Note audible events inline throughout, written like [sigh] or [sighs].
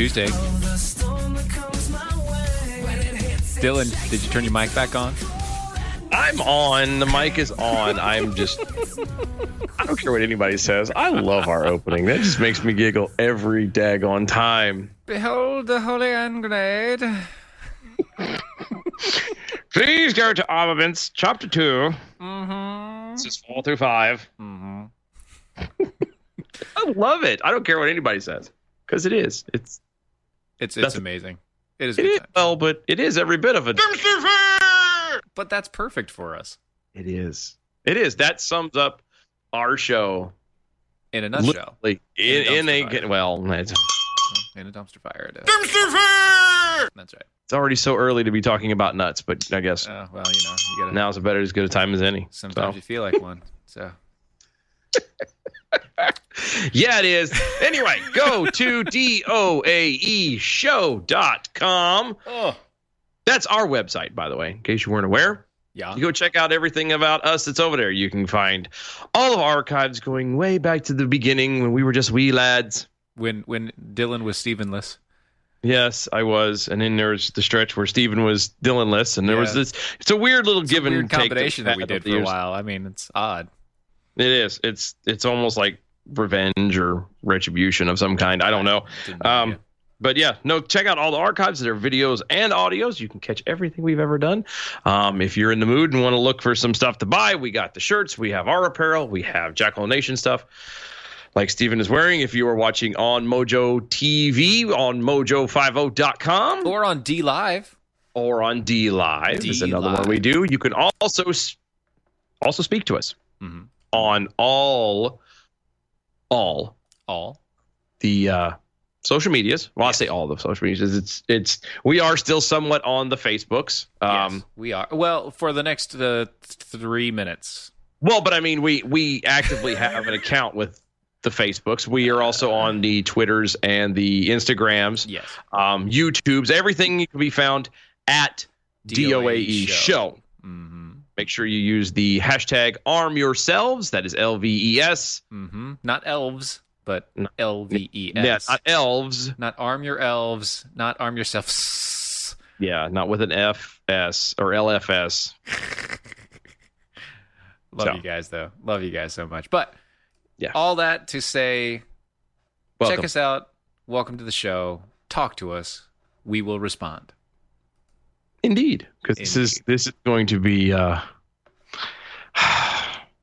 It Dylan, did you turn your mic back on? I'm on. The mic is on. I'm just. I don't care what anybody says. I love our opening. That just makes me giggle every daggone time. Behold the holy hand grenade. Please go to Armaments, Chapter 2. Mm-hmm. This is 4 through 5. Mm-hmm. [laughs] I love it. I don't care what anybody says. Because it is. It's. It's it's That's- amazing. It is It good is. time. Well, but it is every bit of a. dumpster fire. But that's perfect for us It is. It is. That sums up our show. in a nutshell. Literally, In, In a in a. dumpster fire. Well, it's, In a dumpster fire. It is. That's right. it's already so early to be talking about nuts, but I guess Uh, well, you know, you gotta. now's a better as good a time as any. sometimes So. you feel like one. So [laughs] [laughs] Yeah, it is. Anyway, go to E doaeshow.com. oh That's our website, by the way, in case you weren't aware. yeah. You go check out everything about us that's over there. You can find all of our archives going way back to the beginning when we were just wee lads. When when Dylan was Stevenless. Yes, I was. And then there's the stretch where Steven was Dylanless. And there was this, it's a weird little It's a give and take combination that we we've did for a while. I mean, it's odd. It is. It's, it's almost like revenge or retribution of some kind. I don't know. Um, but yeah, no, check out all the archives. There are videos and audios. You can catch everything we've ever done. Um, if you're in the mood and want to look for some stuff to buy, we got the shirts, we have our apparel, we have Jackal Nation stuff. Like Steven is wearing, if you are watching on Mojo TV on mojo50.com or on D Live. or on D Live is another one we do. You can also also speak to us Mhm. on all all All. the uh, social medias. Well, I say all the social medias. It's it's we are still somewhat on the Facebooks. Um, yes, we are. Well, for the next uh, three minutes. Well, but I mean, we we actively have an account with the Facebooks. We are also on the Twitters and the Instagrams, Yes. um, YouTubes. Everything can be found at DOAE show. Mm-hmm. Make sure you use the hashtag arm yourselves. That is L V E S. Mm-hmm. Not elves, but. L V E Yeah, not elves. Not arm your elves. Not arm yourself. Yeah, not with an F S or LFS. [laughs] Love So. you guys, though. Love you guys so much. But Yeah. all that to say, Welcome. check us out. Welcome to the show. Talk to us. We will respond. Indeed, because this is this is going to be. Uh, [sighs]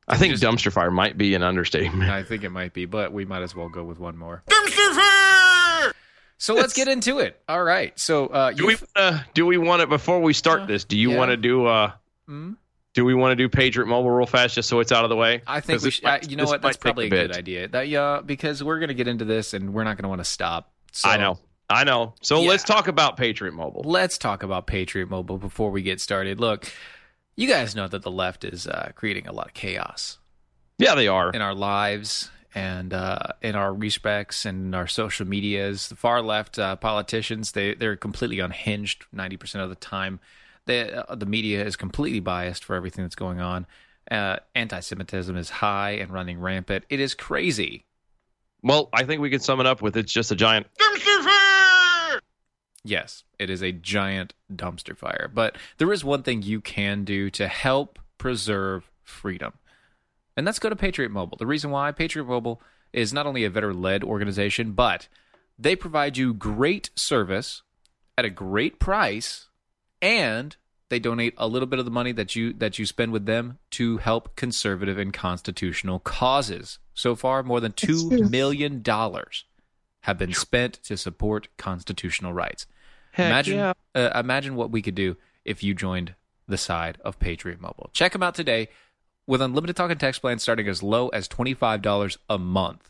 I think Just- dumpster fire might be an understatement. I think it might be, but we might as well go with one more. Dumpster fire. So let's get into it. All right. So uh, Do we uh, do we want it before we start Uh, this? Do you yeah. want to do uh Hmm? Do we want to do Patriot Mobile real fast just so it's out of the way? I think we should. might- uh, you know what? That's probably a, a good idea. That yeah, because we're gonna get into this and we're not gonna want to stop. So I know. I know. So Yeah. let's talk about Patriot Mobile. Let's talk about Patriot Mobile before we get started. Look, you guys know that the left is uh, creating a lot of chaos Yeah, they are. in our lives and uh, in our respects and in our social medias. The far left uh, politicians they they're completely unhinged ninety percent of the time. The uh, the media is completely biased for everything that's going on. Uh, anti-Semitism is high and running rampant. It is crazy. Well, I think we can sum it up with it's just a giant. Yes, it is a giant dumpster fire. But there is one thing you can do to help preserve freedom, and that's go to Patriot Mobile. The reason why Patriot Mobile is not only a veteran led organization, but they provide you great service at a great price, and they donate a little bit of the money that you that you spend with them to help conservative and constitutional causes. So far, more than two million dollars have been spent to support constitutional rights. Imagine, yeah. uh, imagine what we could do if you joined the side of Patriot Mobile. Check them out today with unlimited talk and text plans starting as low as twenty five dollars a month.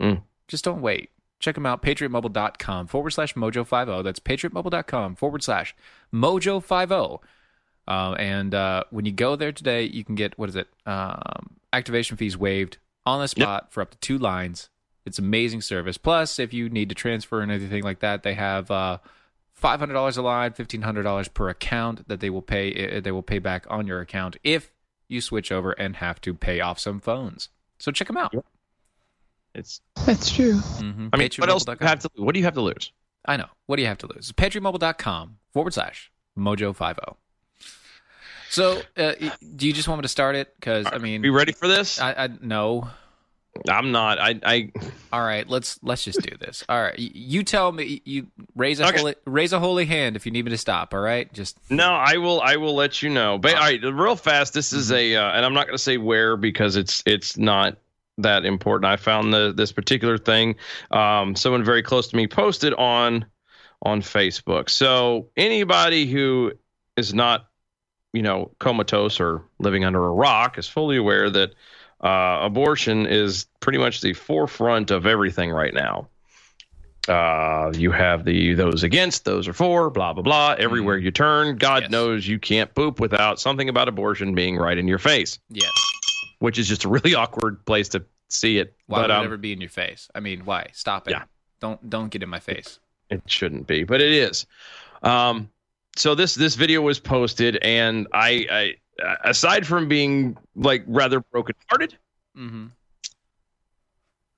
Mm. Just don't wait. Check them out, patriotmobile.com forward slash mojo50. That's patriotmobile.com forward slash mojo50. Uh, and uh, when you go there today, you can get, what is it? Um, activation fees waived on the spot for up to two lines. It's amazing service. Plus, if you need to transfer and anything like that, they have uh, $500 a line, $1,500 per account that they will pay. uh, They will pay back on your account if you switch over and have to pay off some phones. So check them out. It's. [laughs] That's true. Mm-hmm. I mean, what else do you have to? What do you have to lose? I know. What do you have to lose? PatriotMobile.com forward slash Mojo50. So, uh, do you just want me to start it? Because I mean, Are you ready for this? I, I no. I'm not. I. I. All right, let's let's just do this. All right, you tell me. You raise a Okay. holy raise a holy hand if you need me to stop. All right, just No, I will. I will let you know. But all right, real fast. This is a, uh, and I'm not going to say where because it's it's not that important. I found the this particular thing. Um, someone very close to me posted on on Facebook. So anybody who is not, you know, comatose or living under a rock is fully aware that uh, abortion is pretty much the forefront of everything right now. Uh, you have the those against, those are for, blah blah blah. Everywhere you turn, God Yes. knows you can't poop without something about abortion being right in your face, yes. which is just a really [laughs] awkward place to see it. Why but would um, it ever be in your face? I mean, why? Stop it. Yeah. Don't don't get in my face. it shouldn't be, but it is. Um, so this this video was posted, and I, I aside from being like rather brokenhearted, Mm-hmm.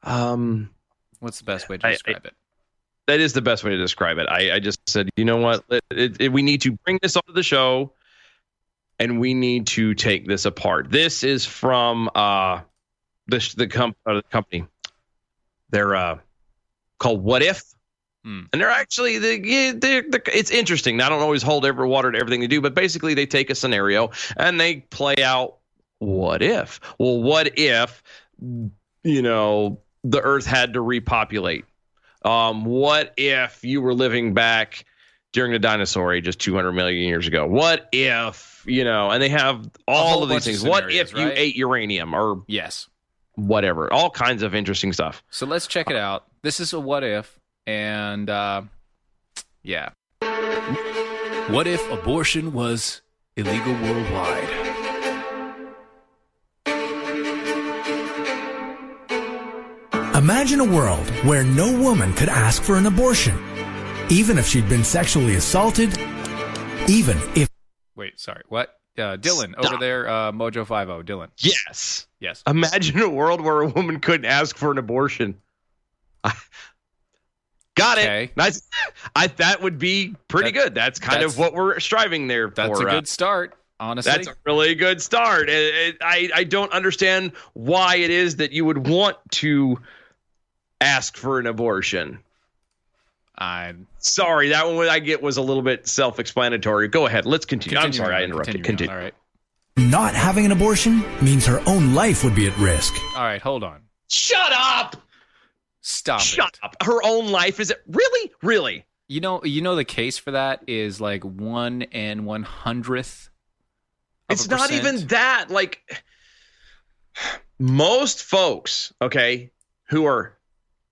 um, What's the best way to I- I- describe it? that is the best way to describe it. I, I just said, you know what? It, it- we need to bring this onto the show, and we need to take this apart. This is from uh, the the, com- uh, the company. They're uh, called What If, Hmm. and they're actually they're, they're, it's interesting. I don't always hold every water to everything they do, but basically they take a scenario and they play out what if. Well, what if you know the Earth had to repopulate? Um, what if you were living back during the dinosaur age, just 200 million years ago? What if, you know, and they have all of these bunch of things. What if you right? ate uranium or Yes. whatever? All kinds of interesting stuff. So let's check it out. This is a what if, and uh, yeah. What if abortion was illegal worldwide? Imagine a world where no woman could ask for an abortion, even if she'd been sexually assaulted, even if Wait, sorry. What? Uh, Dylan over there, uh, Mojo Five O. Dylan. Yes. Yes. Imagine a world where a woman couldn't ask for an abortion. Got Okay. it. Nice. [laughs] I that would be pretty That- good. That's kind that's- of what we're striving there That's for. a uh, good start, honestly. That's a really good start. It- it- I I don't understand why it is that you would want to ask for an abortion. I'm Sorry, that one I get was a little bit self-explanatory. Go ahead. Let's continue. I'm continue sorry, I interrupted. continue Continue. on. All right. not having an abortion means her own life would be at risk. All right. Hold on. Shut up. Stop. Shut it. up. Her own life is it really? Really? You know, you know the case for that is like one and one hundredth It's a not even that. Like most folks, okay, who are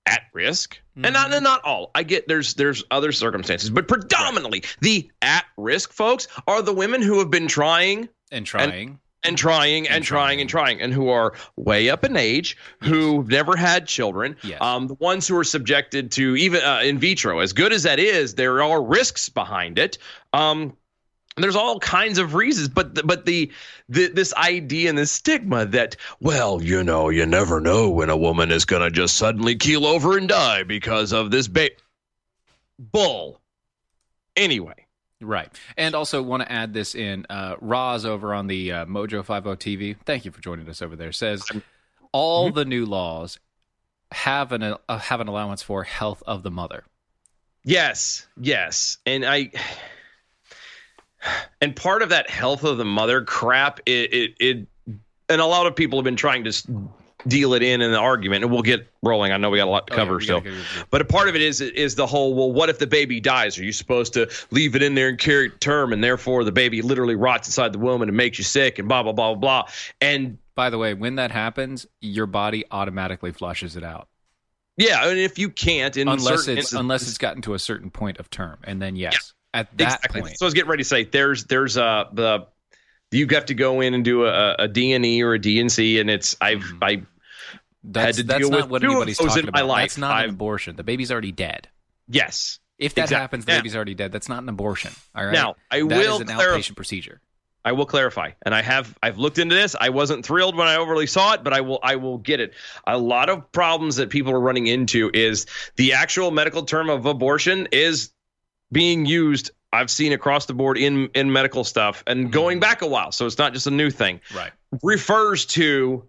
at risk, and not Mm-hmm. not all. I get there's there's other circumstances, but predominantly the at risk folks are the women who have been trying and trying. and trying and, And trying. and trying and who are way up in age who've never had children Yes. um the ones who are subjected to even uh, in vitro. As good as that is there are risks behind it. Um there's all kinds of reasons but the, but the, the this idea and this stigma that well you know you never know when a woman is going to just suddenly keel over and die because of this baby bull. Anyway Right. And also want to add this in. Uh, Roz over on the uh, Mojo 50 TV, thank you for joining us over there, says all Mm-hmm. the new laws have an uh, have an allowance for health of the mother. Yes, yes, and I, and part of that health of the mother crap, it, it, it and a lot of people have been trying to deal it in in the argument, and we'll get rolling. I know we got a lot to Oh, yeah, cover still, but a part of it is is the whole. Well, what if the baby dies? Are you supposed to leave it in there and carry it term, and therefore the baby literally rots inside the woman and makes you sick, and blah blah blah blah blah, and By the way, when that happens, your body automatically flushes it out. yeah, and if you can't, unless it's unless it's gotten to a certain point of term, and then yes, at that exactly. point, So I was getting ready to say there's there's uh the you have to go in and do a, a D&E or a D&C and it's I've Mhm. I that's, to that's deal not with what two of anybody's those talking in my about. life. That's not I've- an abortion. The baby's already dead. yes. If that Exactly. happens, the Now- baby's already dead. That's not an abortion. All right. Now, I That will is an clarif- outpatient procedure. I will clarify, and I have I've looked into this. I wasn't thrilled when I overly saw it, but I will I will get it. A lot of problems that people are running into is the actual medical term of abortion is being used. I've seen across the board in in medical stuff and mm-hmm. going back a while, so it's not just a new thing. Right. Refers to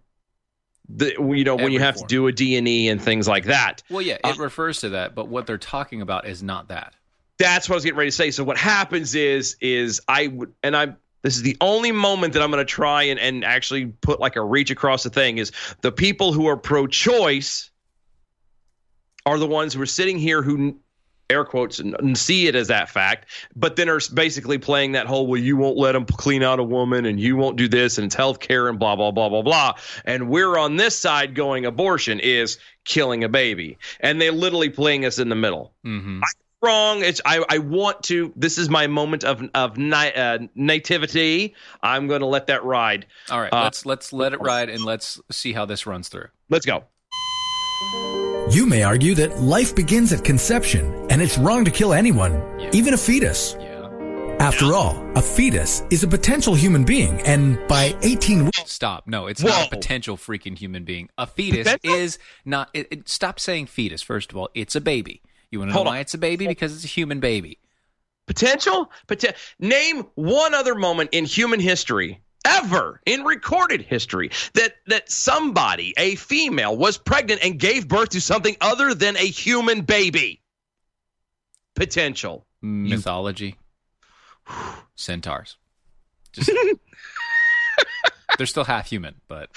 the you know when you have form. to do a D and things like that. Well, yeah, Uh, it refers to that, but what they're talking about is not that. that's what I was getting ready to say. So what happens is is I would and I this is the only moment that I'm going to try and, and actually put like a reach across the thing is the people who are pro-choice are the ones who are sitting here who air quotes and, see it as that fact, but then are basically playing that whole well you won't let them clean out a woman and you won't do this and it's health care and blah blah blah blah blah and we're on this side going abortion is killing a baby and they're literally playing us in the middle Mm-hmm. wrong. It's I, I want to. This is my moment of of ni- uh, nativity. I'm going to let that ride. All right, Uh, let's let's let it ride and let's see how this runs through. Let's go. You may argue that life begins at conception and it's wrong to kill anyone, Yeah. even a fetus. Yeah. After all, a fetus is a potential human being and by 18 weeks, Stop. No, it's not a potential freaking human being. A fetus Potential? is not. It, it, stop saying fetus. First of all, it's a baby. You want to know Hold why on. it's a baby? Because it's a human baby. Potential. Poten- Name one other moment in human history. Ever in recorded history that that somebody, a female, was pregnant and gave birth to something other than a human baby. Potential. Mythology. [sighs] Centaurs. Just. [laughs] they're still half human, but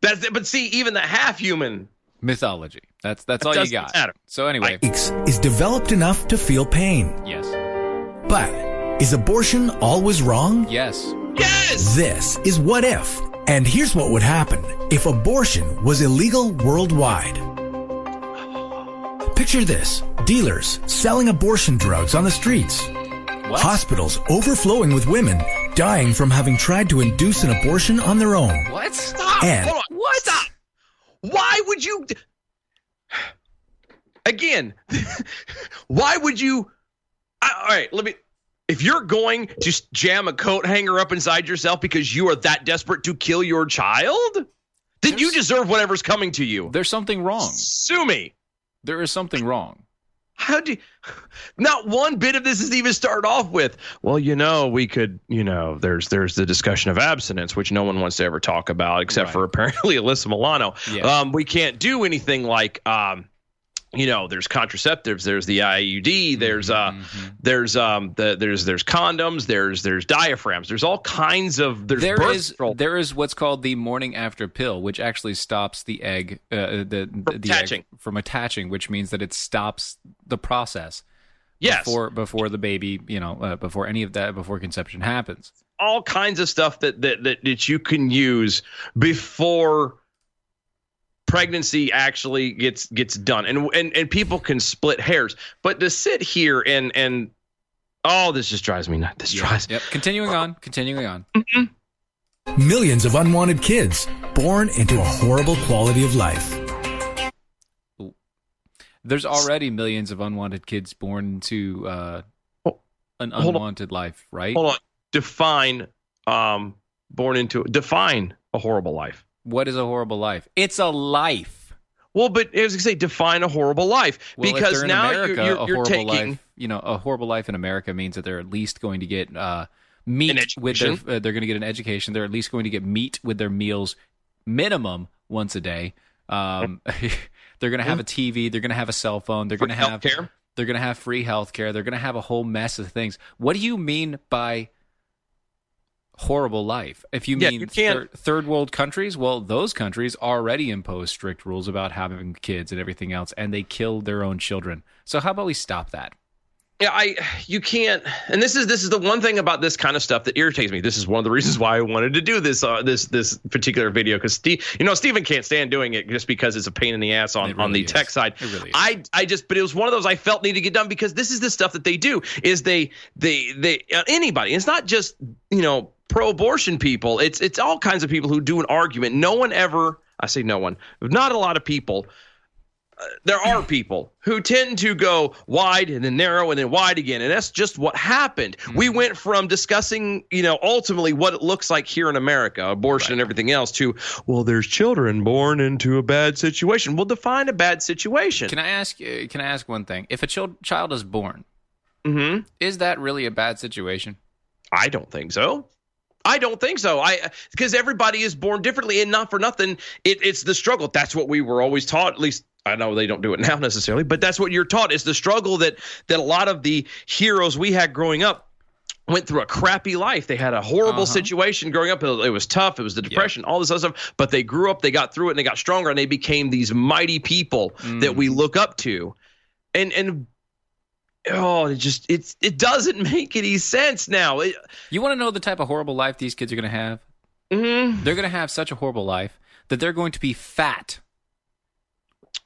That's but see, even the half human mythology. That's that's all you doesn't got. matter. So anyway, is developed enough to feel pain. yes, But is abortion always wrong? yes. Yes. This is What If. And here's what would happen if abortion was illegal worldwide. Picture this dealers selling abortion drugs on the streets, What? hospitals overflowing with women dying from having tried to induce an abortion on their own. what? Stop. And- Hold on. What? Stop. Why would you? Again, [laughs] why would you? I, all right, let me. If you're going to jam a coat hanger up inside yourself because you are that desperate to kill your child, then you deserve whatever's coming to you. There's something wrong. Sue me. There is something wrong. How do you, not one bit of this is even started off with, well, you know, we could, you know, there's there's the discussion of abstinence, which no one wants to ever talk about except Right. for apparently [laughs] Alyssa Milano. Yeah. Um, we can't do anything like um, you know, there's contraceptives, there's the IUD, there's uh Mhm. there's um the there's there's condoms, there's there's diaphragms, there's all kinds of there's There birth is control. there is what's called the morning after pill, which actually stops the egg uh, the the egg from attaching, which means that it stops the process yes. before before the baby, you know, uh, before any of that before conception happens. all kinds of stuff that that that, that you can use before pregnancy actually gets gets done and and and people can split hairs but to sit here and and oh this just drives me nuts this drives Yep. Continuing on. Continuing on. Millions of unwanted kids born into a horrible quality of life. There's already millions of unwanted kids born into uh, Oh, an unwanted life, right? hold on define um born into define a horrible life What is a horrible life? It's a life. well but as I say define a horrible life Well, because now America, you're, you're, you're horrible taking life. You know, a horrible life in America means that they're at least going to get uh, meat with their. Uh, they're going to get an education. They're at least going to get meat with their meals, minimum once a day. Um, [laughs] they're going to have a TV. They're going to have a cell phone. They're going to have They're going to have free health care. They're going to have a whole mess of things. What do you mean by horrible life? If you Yeah, mean you thir- third world countries, well, those countries already impose strict rules about having kids and everything else, and they kill their own children. So how about we stop that? Yeah, I you can't, and this is this is the one thing about this kind of stuff that irritates me. This is one of the reasons why I wanted to do this uh, this this particular video because Steve, you know, Stephen can't stand doing it just because it's a pain in the ass on It on the really tech side. It really is. I I just, but it was one of those I felt needed to get done because this is the stuff that they do. Is they they they uh, anybody. It's not just you know pro-abortion people. It's it's all kinds of people who do an argument. No one ever. I say no one. Not a lot of people there are people who tend to go wide and then narrow and then wide again and that's just what happened we went from discussing you know ultimately what it looks like here in america abortion and everything else to well there's children born into a bad situation well define a bad situation Can I ask? Uh, can I ask one thing? If a child child is born, hmm is that really a bad situation? i don't think so I don't think so. I because everybody is born differently, and not for nothing. It, it's the struggle. That's what we were always taught. At least I know they don't do it [laughs] now necessarily, but that's what you're taught. It's the struggle that that a lot of the heroes we had growing up went through a crappy life. They had a horrible Uh-huh. situation growing up. It was, tough. It was the depression, all this other stuff. But they grew up. They got through it, and they got stronger, and they became these mighty people that we look up to. And and oh, it just it's it doesn't [laughs] make any sense now. It, You want to know the type of horrible life these kids are going to have? mhm. They're going to have such a horrible life that they're going to be fat.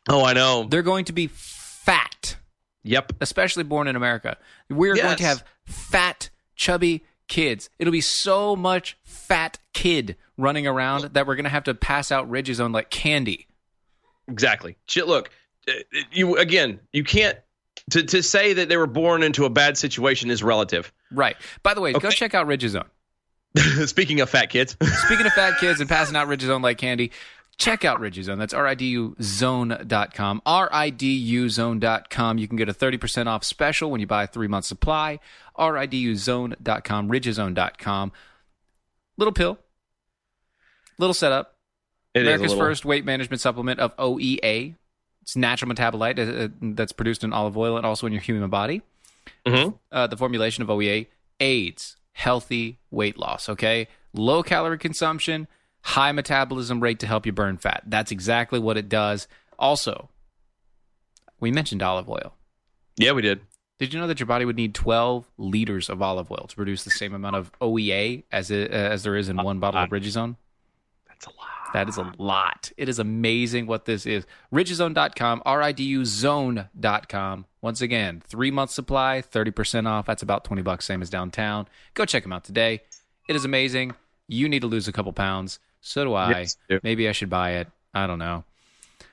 Oh, I know. They're going to be fat. Yep. especially born in America. We're going to have fat, chubby kids. It'll be so much fat kid running around that we're going to have to pass out Riduzone like candy. Exactly. Shit, look, uh, you again, you can't to to say that they were born into a bad situation is relative. Right. By the way, go check out Riduzone. [laughs] Speaking of fat kids, Speaking of fat [laughs] kids and passing out Riduzone like candy, check out Riduzone. That's riduzone.com. riduzone.com. You can get a 30% off special when you buy a three month supply. riduzone.com, ridgezone.com. Little pill, little setup. it America's little- first weight management supplement of OEA. It's natural metabolite uh, uh, that's produced in olive oil and also in your human body. Mhm. Uh, the formulation of OEA aids healthy weight loss. Okay, low calorie consumption, high metabolism rate to help you burn fat. That's exactly what it does. Also, we mentioned olive oil. Yeah, we did. Did you know that your body would need 12 liters of olive oil to produce the same amount of OEA as it, uh, as there is in one bottle of Riduzone? That's a lot. That is a lot. It is amazing what this is. Riduzone.com, R I D U zone.com. Once again, three month supply, 30% off. That's about 20 bucks, same as downtown. Go check them out today. It is amazing. You need to lose a couple pounds. So do I. Yes, do. Maybe I should buy it. I don't know.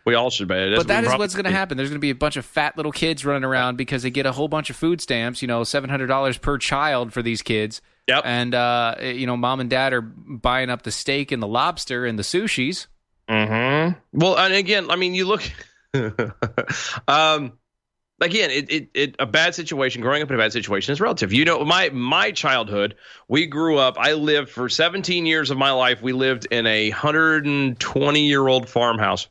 We all should be. That's but that is what's going to happen. There's going to be a bunch of fat little kids running around because they get a whole bunch of food stamps, you know, $700 per child for these kids. Yep. And, uh, you know, mom and dad are buying up the steak and the lobster and the sushis. Mm-hmm. Well, and again, I mean, you look. [laughs] um, again, it, it it a bad situation. Growing up in a bad situation is relative. You know, my my childhood, we grew up. I lived for 17 years of my life. We lived in a 120 year old farmhouse.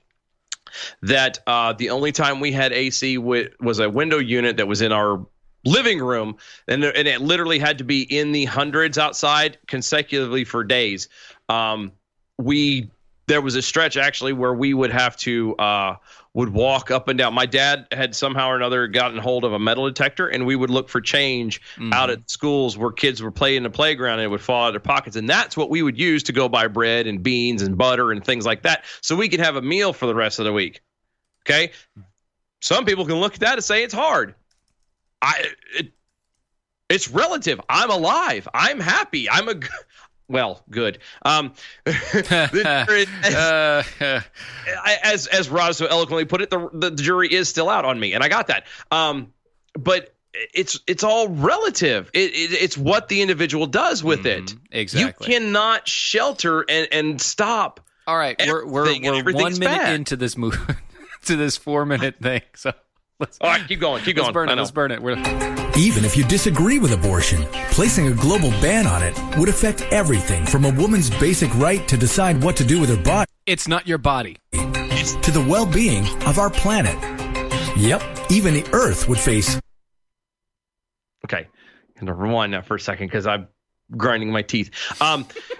That uh, the only time we had AC wi- was a window unit that was in our living room, and and it literally had to be in the hundreds outside consecutively for days. Um, we there was a stretch actually where we would have to uh, would walk up and down. My dad had somehow or another gotten hold of a metal detector, and we would look for change mm-hmm. out at schools where kids were playing in the playground, and it would fall out of their pockets, and that's what we would use to go buy bread and beans and butter and things like that, so we could have a meal for the rest of the week. Okay, some people can look at that and say it's hard. I it, it's relative. I'm alive. I'm happy. I'm a well, good. Um, [laughs] [laughs] Uh, as as Rod so eloquently put it, the the jury is still out on me, and I got that. Um, but it's it's all relative. It, it it's what the individual does with it. Mm-hmm. exactly. You cannot shelter and and stop. All right, we're we're, we're one minute bad. into this move, [laughs] to this four minute thing. So let's All right, keep going, keep let's going. burn it. Let's burn it. We're, Even if you disagree with abortion, placing a global ban on it would affect everything from a woman's basic right to decide what to do with her body it's not your body. to the well being of our planet. Yep, even the Earth would face Okay, I'm gonna rewind that for a second because I'm grinding my teeth. Um, it-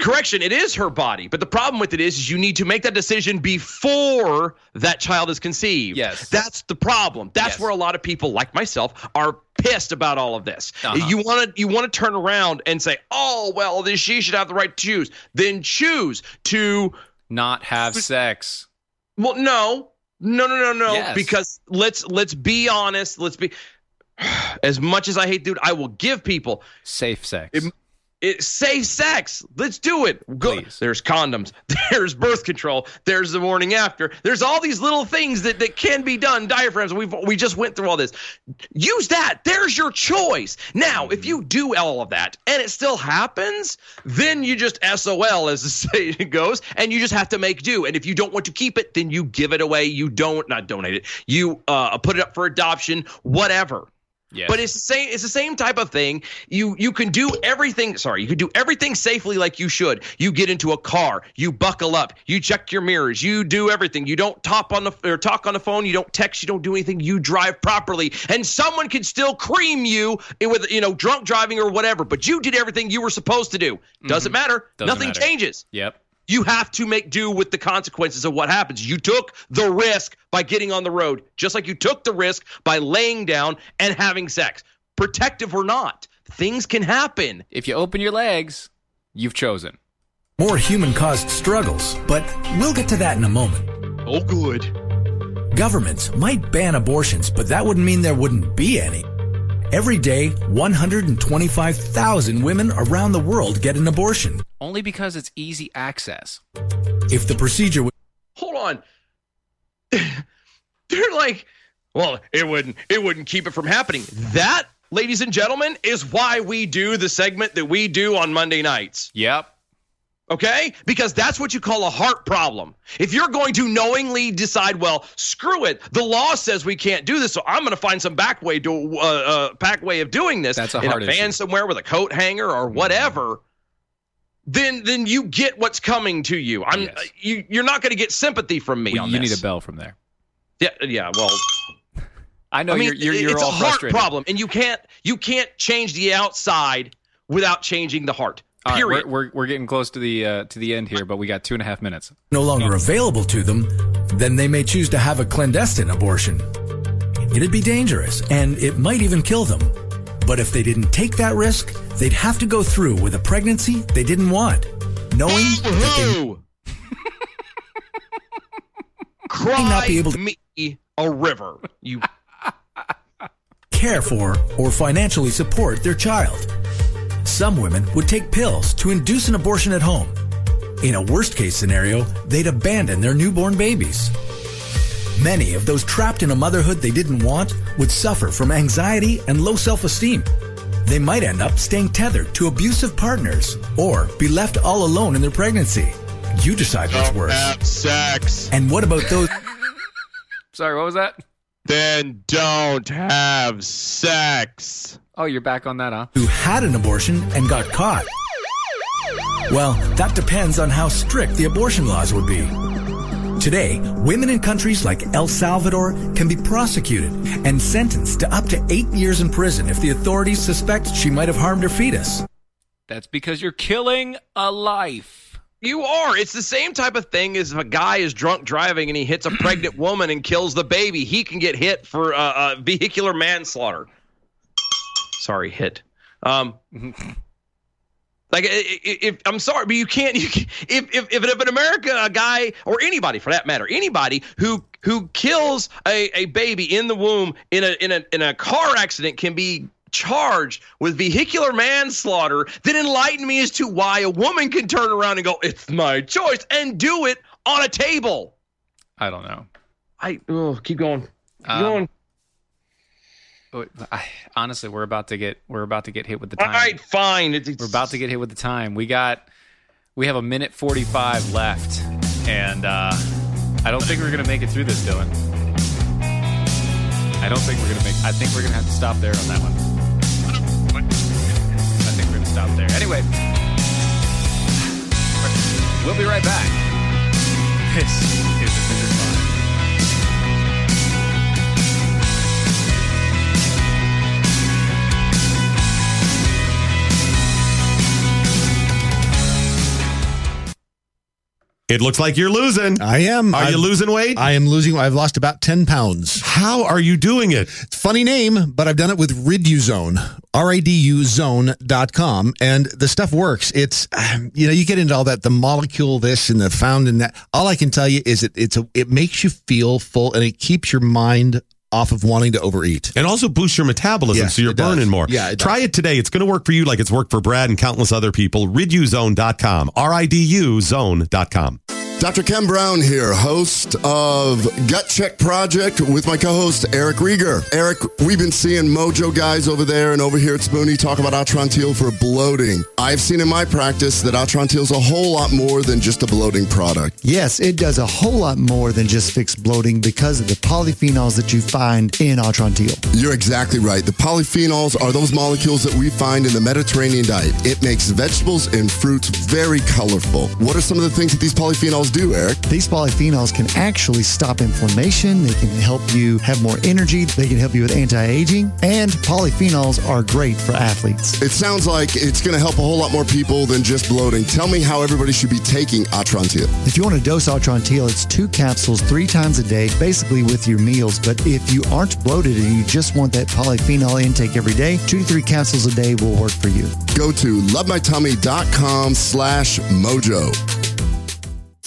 correction, it is her body, but the problem with it is, is you need to make that decision before that child is conceived. Yes. that's the problem. That's Yes. where a lot of people, like myself, are pissed about all of this. Uh-huh. You want to you want to turn around and say, oh well, then she should have the right to choose. Then choose to Not have sex. well, no, no, no, no, no. Yes. Because let's let's be honest. Let's be. [sighs] As much as I hate, dude, I will give people Safe sex. It- it, safe sex. Let's do it. Go. Please. There's condoms. [laughs] There's birth control. There's the morning after. There's all these little things that, that can be done. Diaphragms. We we just went through all this. Use that. There's your choice. Now, if you do all of that and it still happens, then you just SOL as the [laughs] saying goes, and you just have to make do. And if you don't want to keep it, then you give it away. You don't not donate it. You uh, put it up for adoption. Whatever. Yes. But it's the same. It's the same type of thing. You you can do everything. Sorry, you can do everything safely like you should. You get into a car. You buckle up. You check your mirrors. You do everything. You don't top on the or talk on the phone. You don't text. You don't do anything. You drive properly, and someone can still cream you with you know drunk driving or whatever. But you did everything you were supposed to do. Doesn't mm-hmm. matter. Doesn't Nothing matter. changes Yep. You have to make do with the consequences of what happens. You took the risk by getting on the road, just like you took the risk by laying down and having sex, protective or not. Things can happen. If you open your legs, you've chosen. more human caused struggles, but we'll get to that in a moment. Oh, good. Governments might ban abortions, but that wouldn't mean there wouldn't be any. Every day, 125,000 women around the world get an abortion. Only because it's easy access. If the procedure was Hold on. [laughs] They're like, well, it wouldn't it wouldn't keep it from happening. That, ladies and gentlemen, is why we do the segment that we do on Monday nights. Yep. Okay? Because that's what you call a heart problem. If you're going to knowingly decide, well, screw it, the law says we can't do this, so I'm going to find some back way to uh, uh, back way of doing this That's a in a van issue. somewhere with a coat hanger or whatever. Then, then you get what's coming to you. I'm Yes. you. You're not going to get sympathy from me Well, on you this. need a bell from there. Yeah, yeah. Well, [laughs] I know I mean, you're you're, you're it's all a heart frustrated. problem, and you can't you can't change the outside without changing the heart. All right, Period. we're, we're we're getting close to the uh, to the end here, but we got two and a half minutes. no longer available to them, then they may choose to have a clandestine abortion. It'd be dangerous, and it might even kill them. But if they didn't take that risk, they'd have to go through with a pregnancy they didn't want, knowing that they Who? Cry [laughs] not be able to- me a river. You [laughs] care for or financially support their child. Some women would take pills to induce an abortion at home. In a worst case scenario, they'd abandon their newborn babies. Many of those trapped in a motherhood they didn't want would suffer from anxiety and low self esteem. They might end up staying tethered to abusive partners or be left all alone in their pregnancy. You decide what's worse. sex. And what about those Sorry, what was that? Then don't have sex. Oh, you're back on that, huh? who had an abortion and got caught? Well, that depends on how strict the abortion laws would be. Today, women in countries like El Salvador can be prosecuted and sentenced to up to eight years in prison if the authorities suspect she might have harmed her fetus. That's because you're killing a life. You are. It's the same type of thing as if a guy is drunk driving and he hits a pregnant woman and kills the baby. He can get hit for uh, uh, vehicular manslaughter. Sorry, hit. Um, like, if I'm sorry, but you can't. [laughs] You can, if, if if in America, a guy or anybody for that matter, anybody who who kills a, a baby in the womb in a in a in a car accident can be charged with vehicular manslaughter, then enlighten me as to why a woman can turn around and go, "It's my choice," and do it on a table. I don't know. I oh, keep going. Keep Um, going. Oh, I, honestly, we're about to get we're about to get hit with the time. right, fine. It's, We're about to get hit with the time. We got we have a minute forty five left, and uh, I don't think we're gonna make it through this, Dylan. I don't think we're gonna make. I think we're gonna have to stop there on that one. I think we're gonna stop there. Anyway, we'll be right back. This is the It looks like you're losing. I am. Are you I'm- losing weight? I am losing. I've lost about 10 pounds. How are you doing it? Funny name, but I've done it with Riduzone, R-I-D-U zone.com. And the stuff works. It's, um, you know, you get into all that, the molecule this and the found in that. All I can tell you is it, it's a, it makes you feel full and it keeps your mind off of wanting to overeat. And also boosts your metabolism Yes, so you're it does. burning more. Yeah, it does. Try it today. It's going to work for you like it's worked for Brad and countless other people. Riduzone.com. R-I-D-U zone.com. Dr. Ken Brown here, host of Gut Check Project with my co-host Eric Rieger. Eric, we've been seeing Mojo guys over there and over here at Spoonie talk about Atrantil for bloating. I've seen in my practice that Atrantil is a whole lot more than just a bloating product. Yes, it does a whole lot more than just fix bloating because of the polyphenols that you find in Atrantil. You're exactly right. The polyphenols are those molecules that we find in the Mediterranean diet. It makes vegetables and fruits very colorful. What are some of the things that these polyphenols do, Eric? These polyphenols can actually stop inflammation. They can help you have more energy. They can help you with anti-aging. And polyphenols are great for athletes. It sounds like it's going to help a whole lot more people than just bloating. Tell me how everybody should be taking Atrantil. If you want to dose Atrantil, it's two capsules three times a day, basically with your meals. But if you aren't bloated and you just want that polyphenol intake every day, two to three capsules a day will work for you. Go to lovemytummy.com slash mojo.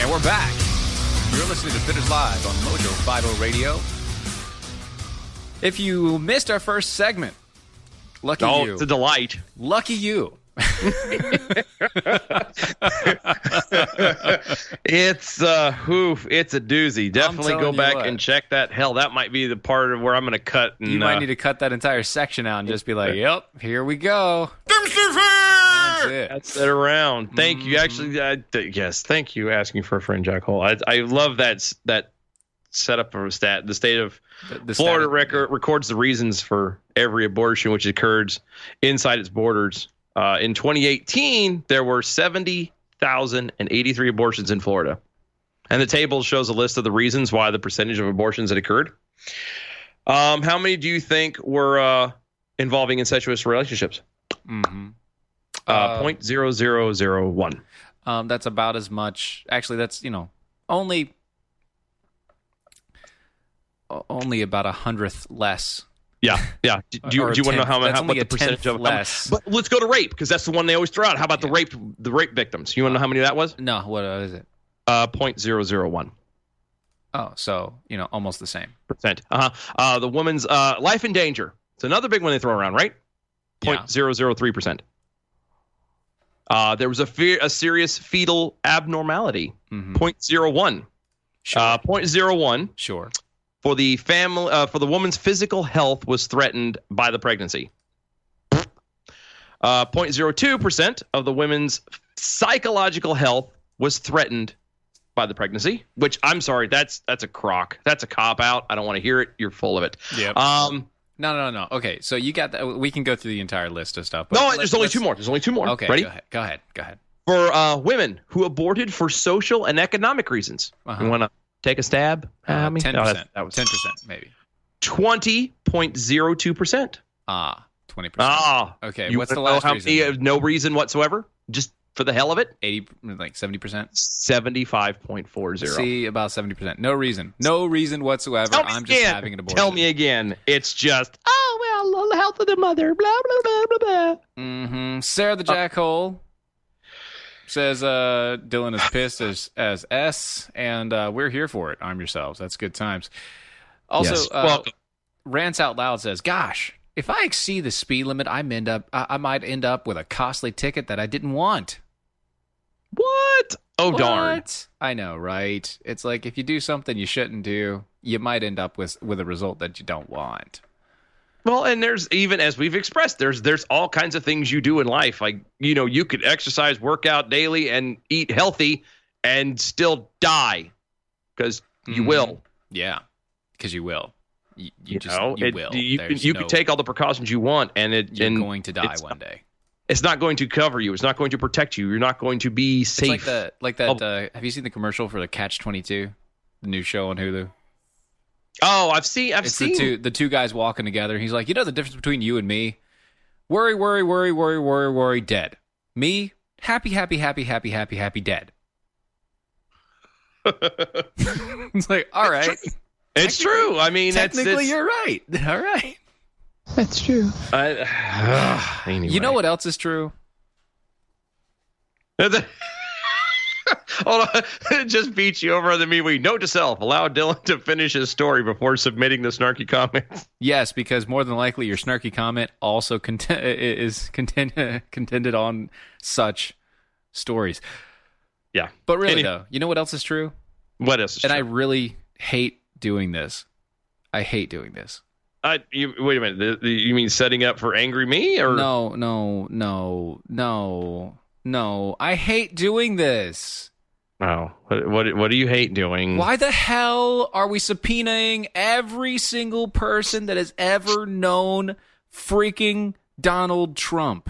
And we're back. You're listening to Defenders Live on Mojo 50 Radio. If you missed our first segment, lucky Oh, you. it's a delight. Lucky you. It's uh oof, it's a doozy. Definitely go back what. and check that. Hell, that might be the part of where I'm gonna cut and You might uh, need to cut that entire section out and just be like, "Yep, here we go." That's it. pass that around. Thank you. Actually, uh, th- yes, thank you asking for a friend, Jack Hole. I, I love that that setup of a stat. The state of The- the Florida stat- record records the reasons for every abortion which occurs inside its borders. Uh, in 2018, there were 70,083 abortions in Florida. And the table shows a list of the reasons why the percentage of abortions had occurred. Um, how many do you think were uh, involving incestuous relationships? Mhm. Uh, point zero zero zero one. Um, that's about as much. Actually, that's you know only only about a hundredth less. Yeah, yeah. Do, do you, want to know how, how what the percentage of less. But let's go to rape because that's the one they always throw out. How about the rape the rape victims? You want to know how many that was? No, what is it? Uh, point zero zero one. Oh, so you know almost the same. percent. Uh-huh. Uh The woman's uh, life in danger. It's another big one they throw around, right? Point zero zero three percent. Uh, there was a, fe- a serious fetal abnormality, 0.01. Uh, 0.01 Sure. For the family uh, for the woman's physical health was threatened by the pregnancy. Uh, 0.02% of the women's psychological health was threatened by the pregnancy, which I'm sorry, that's that's a crock. That's a cop out. I don't want to hear it. You're full of it. Yep. Um, No, no, no. Okay, so you got that. We can go through the entire list of stuff. but no, there's only two more. There's only two more. Okay, Ready? Go ahead. Go ahead. Go ahead. For uh, women who aborted for social and economic reasons. Uh-huh. You want to take a stab? at me? Ten No, that- percent. that was Ten percent, maybe. 20.02%. Ah, twenty percent. Ah, Okay, You what's the last how reason? many no reason whatsoever? Just for the hell of it? Eighty, like seventy percent. 75.40. See, about seventy percent. No reason. No reason whatsoever. I'm just having an abortion. Tell me again. It's just, oh, well, the health of the mother, blah, blah, blah, blah, blah. Mm-hmm. Sarah the jackhole says uh, Dylan is pissed as as S, and uh, we're here for it. Arm yourselves. That's good times. Also, Yes. uh, Welcome. rants out loud says, "Gosh, if I exceed the speed limit, I end up I, I might end up with a costly ticket that I didn't want." What? Oh, darn. I know, right? It's like if you do something you shouldn't do, you might end up with with a result that you don't want. Well, and there's even as we've expressed, there's there's all kinds of things you do in life. Like you know, you could exercise, work out daily, and eat healthy, and still die because you Mhm. will. Yeah, because you will. You, you, You just know, you It- will. You, There's you no- can take all the precautions you want, and it You're and going to die one day. It's not going to cover you. It's not going to protect you. You're not going to be It's safe. like that. Like that. Oh. Uh, have you seen the commercial for the Catch Twenty Two, the new show on Hulu? Oh, I've seen. I've it's seen. the two the two guys walking together. He's like, you know the difference between you and me? Worry, worry, worry, worry, worry, worry, dead. Me, happy, happy, happy, happy, happy, happy, dead. [laughs] it's like, [laughs] all right. It's true. I mean, technically, it's- you're right. [laughs] All right. That's true. [sighs] [sighs] anyway. You know what else is true? [laughs] Hold on. Just beats you over on the MeWe. Note to self: Allow Dylan to finish his story before submitting the snarky comments. [laughs] Yes, because more than likely your snarky comment also cont- is content- [laughs] contended on such stories. Yeah. But really, Any- though, you know what else is true? What else? Is and true? I really hate doing this. I hate doing this. I, you, wait a minute. The- the- you mean setting up for angry me or No, no, no, no, no. I hate doing this. Oh, what, what what do you hate doing? Why the hell are we subpoenaing every single person that has ever known freaking Donald Trump?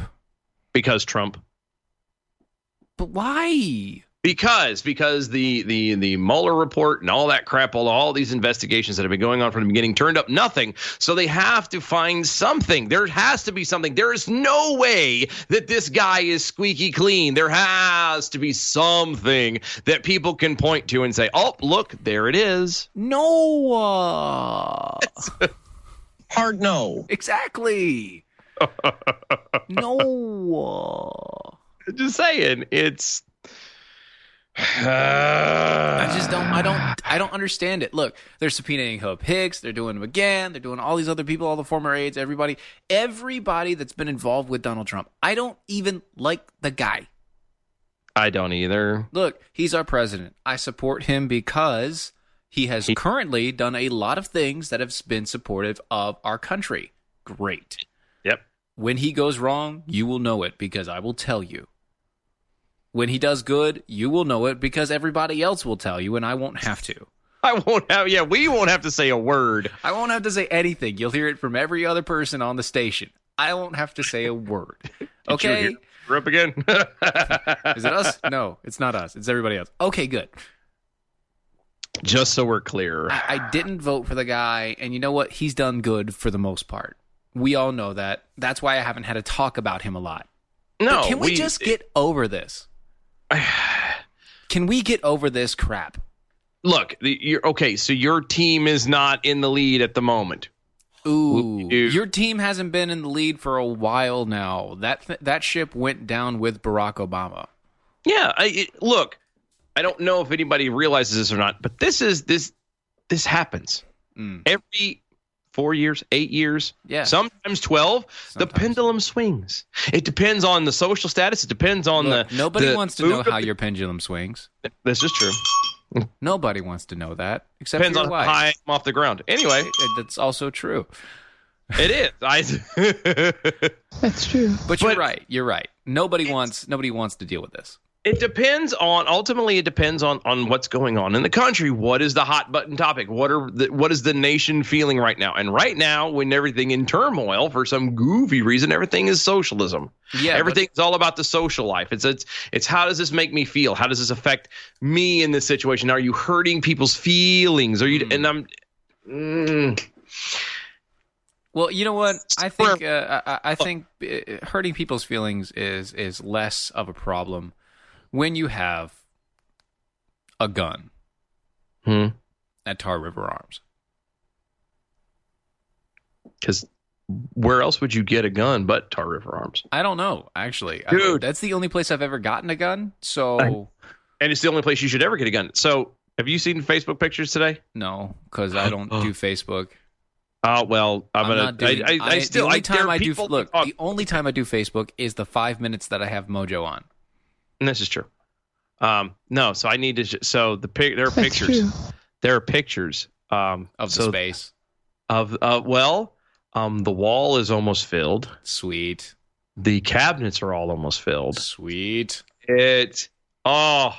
Because Trump. But why? Because because the the the Mueller report and all that crap, all all these investigations that have been going on from the beginning turned up nothing. So they have to find something. There has to be something. There is no way that this guy is squeaky clean. There has to be something that people can point to and say, "Oh, look, there it is." No. [laughs] Hard no. Exactly. [laughs] no. Just saying, it's. [sighs] I just don't. I don't. I don't understand it. Look, they're subpoenaing Hope Hicks. They're doing him again. They're doing all these other people, all the former aides, everybody, everybody that's been involved with Donald Trump. I don't even like the guy. I don't either. Look, he's our president. I support him because he has currently done a lot of things that have been supportive of our country. Great. Yep. When he goes wrong, you will know it because I will tell you. When he does good, you will know it because everybody else will tell you and I won't have to. I won't have. Yeah, we won't have to say a word. I won't have to say anything. You'll hear it from every other person on the station. I won't have to say a word. [laughs] Okay? We're up again. [laughs] Is it us? No, it's not us. It's everybody else. Okay, good. Just so we're clear. I, I didn't vote for the guy, and you know what? He's done good for the most part. We all know that. That's why I haven't had to talk about him a lot. No, But can we, we- just get over this? [sighs] Can we get over this crap? Look, you're okay. So your team is not in the lead at the moment. Ooh, your team hasn't been in the lead for a while now. That th- that ship went down with Barack Obama. Yeah. I, it, look, I don't know if anybody realizes this or not, but this is this this happens Mm. every four years, eight years, Yeah. sometimes 12. The pendulum swings. It depends on the social status. It depends on Look, the. nobody the wants to know how the- your pendulum swings. This is true. Nobody wants to know that except Depends for on your how high I'm off the ground. Anyway, that's also true. It is. I. [laughs] [laughs] That's true. But you're right. You're right. Nobody wants nobody wants to deal with this. It depends on ultimately it depends on on what's going on in the country. What is the hot button topic? What are the, what is the nation feeling right now? And right now, when everything in turmoil for some goofy reason, everything is socialism. Yeah, but- everything's all about the social life. It's it's it's how does this make me feel? How does this affect me in this situation? Are you hurting people's feelings? Are you? Hmm. And I'm. Mm, Well, you know what? I think uh, I, I think uh, hurting people's feelings is is less of a problem when you have a gun Hmm. at Tar River Arms. Because where else would you get a gun but Tar River Arms? I don't know, actually. I- Dude. that's the only place I've ever gotten a gun. So And it's the only place you should ever get a gun. So, have you seen Facebook pictures today? no, because I don't do Facebook. Oh well, I'm, I'm gonna. not doing. I, I, I still. the only I, time I do people- look. The only time I do Facebook is the five minutes that I have Mojo on. And this is true. Um, no, so I need to. sh- So the pic, there are That's pictures. true. There are pictures um, Of the so- space. of. Uh, well, um, the wall is almost filled. Sweet. The cabinets are all almost filled. Sweet. It. Oh,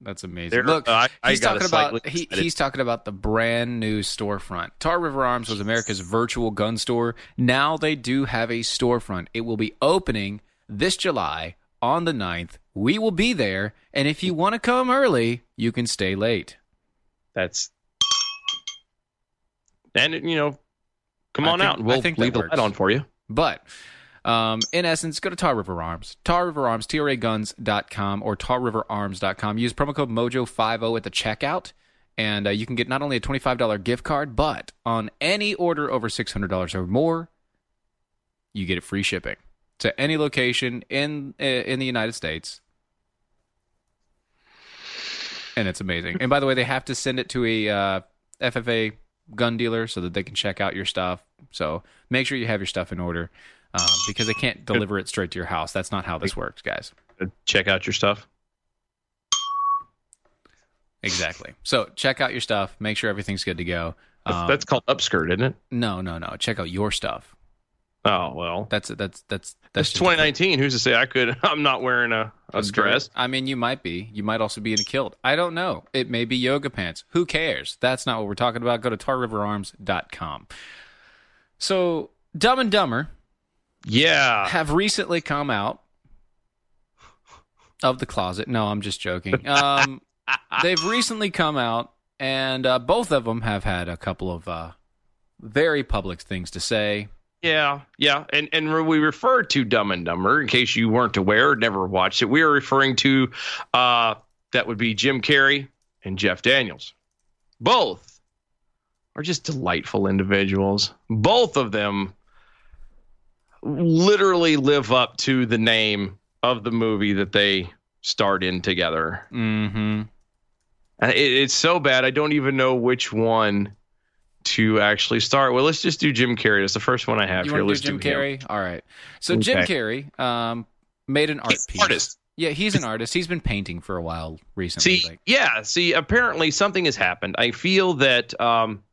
That's amazing. There- Look, I- I he's got talking about he, he's talking about the brand new storefront. Tar River Arms was America's virtual gun store. Now they do have a storefront. It will be opening this July on the 9th. We will be there, and if you want to come early, you can stay late. that's. And you know, come on think- out. and We'll leave the light on for you. But um, in essence, go to Tar River Arms, Tar River Arms, TRAguns.com or tarriverarms.com. Use promo code MOJO50 at the checkout, and uh, you can get not only a $25 gift card, but on any order over $600 or more, you get it free shipping to any location in uh, in the United States. And it's amazing. And by the way, they have to send it to a uh, FFL gun dealer so that they can check out your stuff. So make sure you have your stuff in order um, because they can't deliver it straight to your house. That's not how this works, guys. Check out your stuff. Exactly. So check out your stuff. Make sure everything's good to go. That's, Um, that's called upskirt, isn't it? no, no, no. Check out your stuff. Oh well, That's that's that's that's that's just- 2019. Who's to say I could? [laughs] I'm not wearing a, a dress. great. I mean, you might be. You might also be in a kilt. I don't know. It may be yoga pants. Who cares? That's not what we're talking about. Go to tarriverarms.com. So, Dumb and Dumber Yeah. have recently come out of the closet. No, I'm just joking. [laughs] Um, they've recently come out, and uh, both of them have had a couple of uh, very public things to say. Yeah, yeah, and and when we refer to Dumb and Dumber, in case you weren't aware or never watched it, we are referring to uh, that would be Jim Carrey and Jeff Daniels. Both are just delightful individuals. Both of them literally live up to the name of the movie that they starred in together. Mm-hmm. It, it's so bad, I don't even know which one to actually start. Well, let's just do Jim Carrey. That's the first one I have You here. Let's do Jim him. Carrey? All right. So Jim Okay. Carrey um, made an art He's piece. artist. Yeah, he's an artist. He's been painting for a while recently. See, like, yeah, see, apparently something has happened. I feel that um,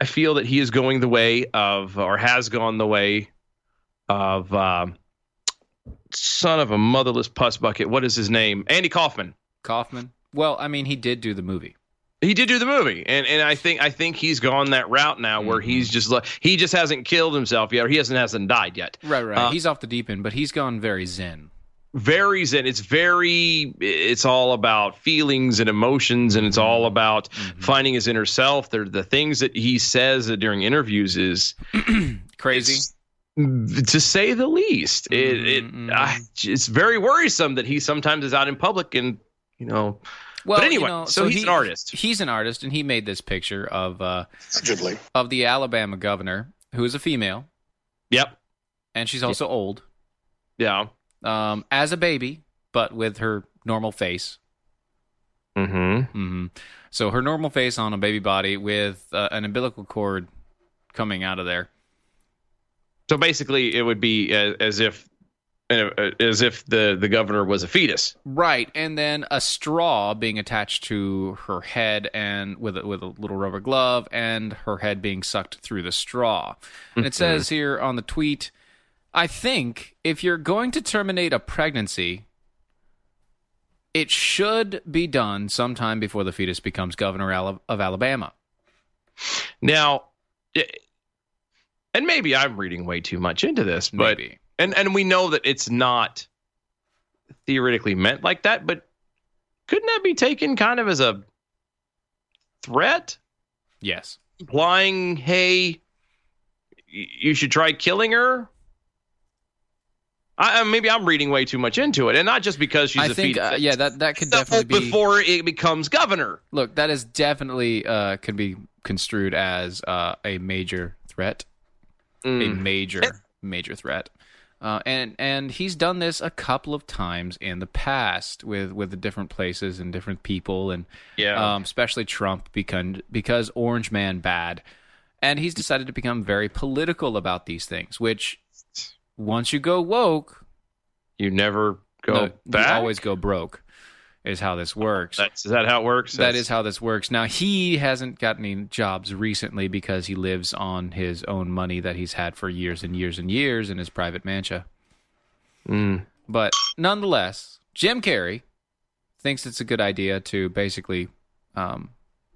I feel that he is going the way of, or has gone the way of, um, son of a motherless puss bucket. What is his name? Andy Kaufman. Kaufman. Well, I mean, he did do the movie. He did do the movie, and and I think I think he's gone that route now, where Mm-hmm. he's just he just hasn't killed himself yet, or he hasn't hasn't died yet. Right, right. Uh, he's off the deep end, but he's gone very zen. very zen. It's very. It's all about feelings and emotions, and it's all mm-hmm. about mm-hmm. finding his inner self. There, the things that he says during interviews is [clears throat] Crazy. Mm, to say the least. It, it mm-hmm, I, it's very worrisome that he sometimes is out in public and you know. Well, but anyway, you know, so, he's he- an artist. He's an artist, and he made this picture of uh, of the Alabama governor, who is a female. Yep. And she's also old. Yeah. Um, as a baby, but with her normal face. Mm-hmm. hmm So her normal face on a baby body with uh, an umbilical cord coming out of there. So basically, it would be as, as if uh, as if the the governor was a fetus. Right, and then a straw being attached to her head and with a, with a little rubber glove, and her head being sucked through the straw. And it Mhm. says here on the tweet, I think if you're going to terminate a pregnancy, it should be done sometime before the fetus becomes governor of Alabama. Now, eh, and maybe I'm reading way too much into this, but Maybe. And and we know that it's not theoretically meant like that, but couldn't that be taken kind of as a threat, Yes. implying, "Hey, y- you should try killing her"? I, maybe I'm reading way too much into it, and not just because she's I a think, uh, yeah, that that could definitely be before it becomes governor. Look, that is definitely uh, can be construed as uh, a major threat, a Mm. major major threat, uh, and and he's done this a couple of times in the past with with the different places and different people, and Yeah. um, especially Trump because because Orange Man bad, and he's decided to become very political about these things. Which once you go woke, You never go no, back. you always go broke. Is how this works. That's is that how it works? That That's- how this works. Now he hasn't got any jobs recently because he lives on his own money that he's had for years and years and years in his private mansion. Mm. But nonetheless, Jim Carrey thinks it's a good idea to basically um,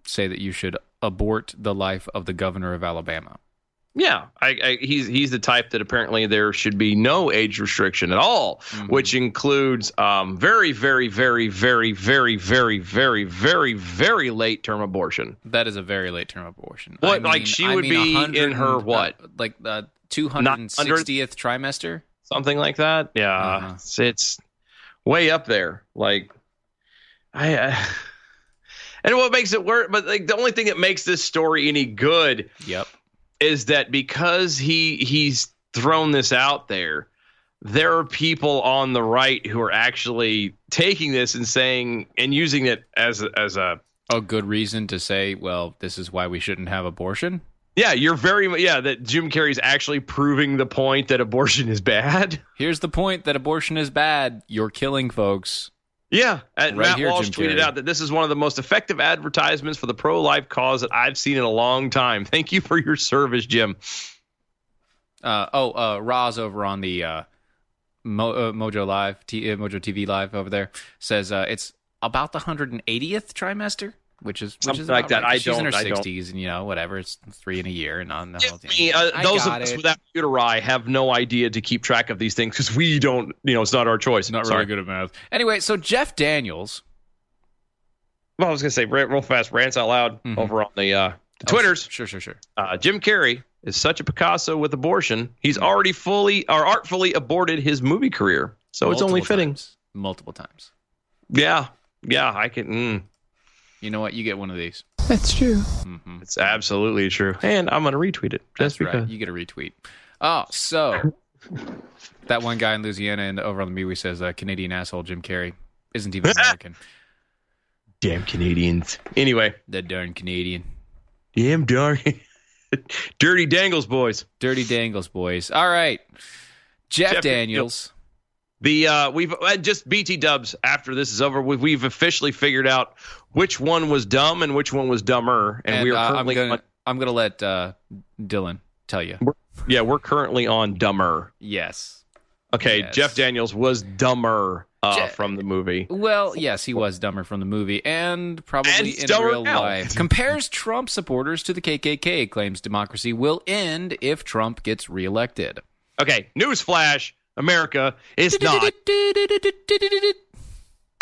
say that you should abort the life of the governor of Alabama. Yeah, I, I, he's he's the type that apparently there should be no age restriction at all, which includes um, very, very, very, very, very, very, very, very, very late term abortion. That is a very late term abortion. What, like, she I would mean be in her what? uh, like the two hundred sixtieth trimester. Something like that. Yeah, Uh-huh. it's, it's way up there. Like, I. Uh, [laughs] and what makes it work? But like the only thing that makes this story any good Yep. Is that because he he's thrown this out there, there are people on the right who are actually taking this and saying and using it as a, as a a good reason to say, well, this is why we shouldn't have abortion. yeah, you're very yeah that Jim Carrey's actually proving the point that abortion is bad. Here's the point that abortion is bad. You're killing folks. Yeah, and Right Matt here, Walsh Jim tweeted Carrey. out that this is one of the most effective advertisements for the pro-life cause that I've seen in a long time. [laughs] Thank you for your service, Jim. Uh, oh, uh, Roz over on the uh, Mo- uh, Mojo Live, T- uh, Mojo TV Live over there says uh, it's about the 180th trimester, which is which Something is like that. right. I She's in her don't- I don't- 60s, and you know whatever. It's three in a year, and on the whole thing. Me, uh, those of got us without uteri have no idea to keep track of these things because we don't. You know, it's not our choice. Not Sorry. really good at math. Anyway, so Jeff Daniels. Well, I was gonna say real, real fast. Rants out loud Mhm. over on the uh, the Oh, Twitters. Sure, sure, sure. Uh, Jim Carrey is such a Picasso with abortion. He's already fully or artfully aborted his movie career. So it's only Multiple fitting. times. Multiple times. Yeah, yeah. I can. Mm, You know what? You get one of these. That's true. hmm it's absolutely true, and I'm gonna retweet it just That's because. right. You get a retweet. Oh, so [laughs] that one guy in Louisiana and over on the MeWe says uh, Canadian asshole Jim Carrey isn't even [laughs] American. Damn Canadians. Anyway, the darn Canadian. damn darn [laughs] dirty dangles, boys. Dirty Dangles, boys. All right. Jeff, Jeff Daniels. The uh, we've uh, just BT Dubs. After this is over, we've, we've officially figured out which one was dumb and which one was dumber, and, we are uh, I'm currently gonna on, I'm gonna let uh, Dylan tell you. yeah we're currently on dumber. Yes. Okay, Yes. Jeff Daniels was dumber uh, Je- from the movie. Well, yes, he was dumber from the movie and probably And in real now. life. Compares Trump supporters to the KKK, claims democracy will end if Trump gets reelected. Okay, newsflash: America is not. [laughs]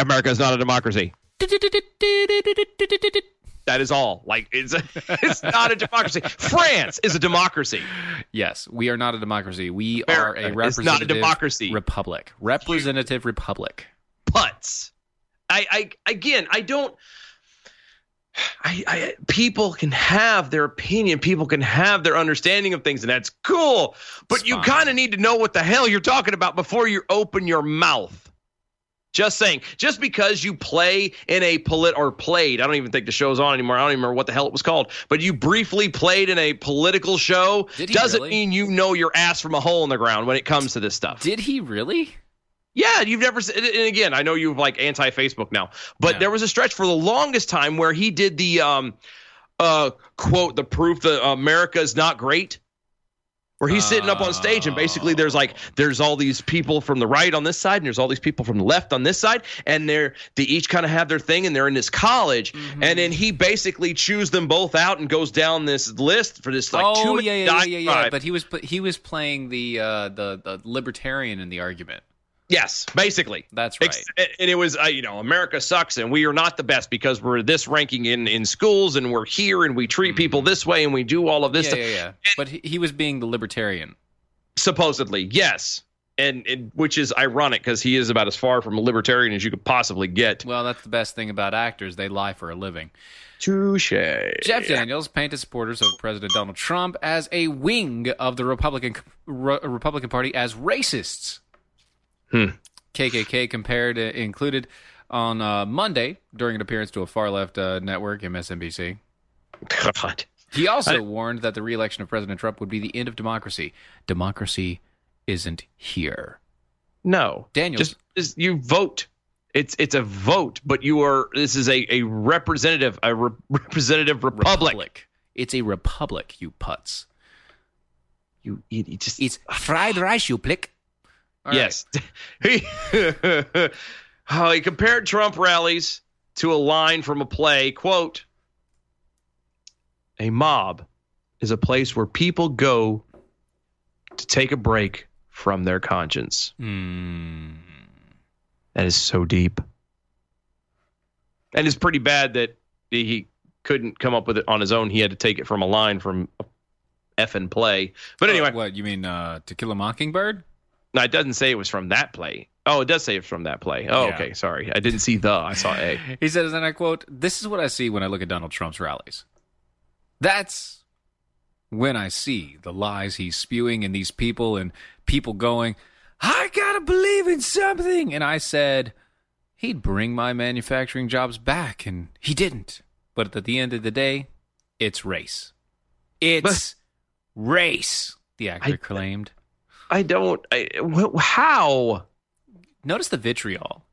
America is not a democracy. [laughs] That is all. Like it's [laughs] it's not a democracy. France is a democracy. Yes, we are not a democracy. We America are a representative not a democracy. republic. Representative republic. Putz. I, I again, I don't. I, I people can have their opinion, people can have their understanding of things, and that's cool. But It's you kind of need to know what the hell you're talking about before you open your mouth. Just saying. Just because you play in a polit or played, I don't even think the show's on anymore. I don't even remember what the hell it was called. But you briefly played in a political show doesn't really? mean you know your ass from a hole in the ground when it comes to this stuff. Did he really? Yeah, you've never. And again, I know you've like anti Facebook now, but there was a stretch for the longest time where he did the um, uh, quote the proof that America is not great. Where he's sitting up on stage and basically there's like there's all these people from the right on this side and there's all these people from the left on this side and they're they each kind of have their thing and they're in this college Mm-hmm. and then he basically chews them both out and goes down this list for this like two oh minute yeah, yeah, yeah, yeah, yeah. But he was he was playing the uh, the the libertarian in the argument. Yes, basically. That's right. And it was, uh, you know, America sucks and we are not the best because we're this ranking in, in schools and we're here and we treat people this way and we do all of this yeah, stuff. yeah, yeah. But he, he was being the libertarian. Supposedly, yes. And, and which is ironic because he is about as far from a libertarian as you could possibly get. Well, that's the best thing about actors; they lie for a living. Touche. Jeff Daniels painted supporters of President Donald Trump as a wing of the Republican Re- Republican Party as racists. Hmm. KKK compared uh, included on uh, Monday during an appearance to a far left uh, network, MSNBC. God. He also warned that the reelection of President Trump would be the end of democracy. Democracy isn't here. No. Daniel, Just, just you vote. It's it's a vote, but you are this is a, a representative a re- [laughs] representative republic. It's a republic, you putz. You, you, you just It's fried rice, you plick. All right. yes. [laughs] he, oh, he compared Trump rallies to a line from a play. Quote: "A mob is a place where people go to take a break from their conscience." Hmm. That is so deep. And it's pretty bad that he couldn't come up with it on his own. He had to take it from a line from a effing play. But anyway, Uh, what you mean uh, To Kill a Mockingbird? No, it doesn't say it was from that play. Oh, it does say it's from that play. Oh, Yeah. okay. Sorry. I didn't see the. I saw A. [laughs] He says, and I quote, This is what I see when I look at Donald Trump's rallies. That's when I see the lies he's spewing and these people and people going, I gotta believe in something. And I said, he'd bring my manufacturing jobs back, and he didn't. But at the end of the day, it's race. It's [laughs] race, the actor I- claimed. I don't. I, wh- how? Notice the vitriol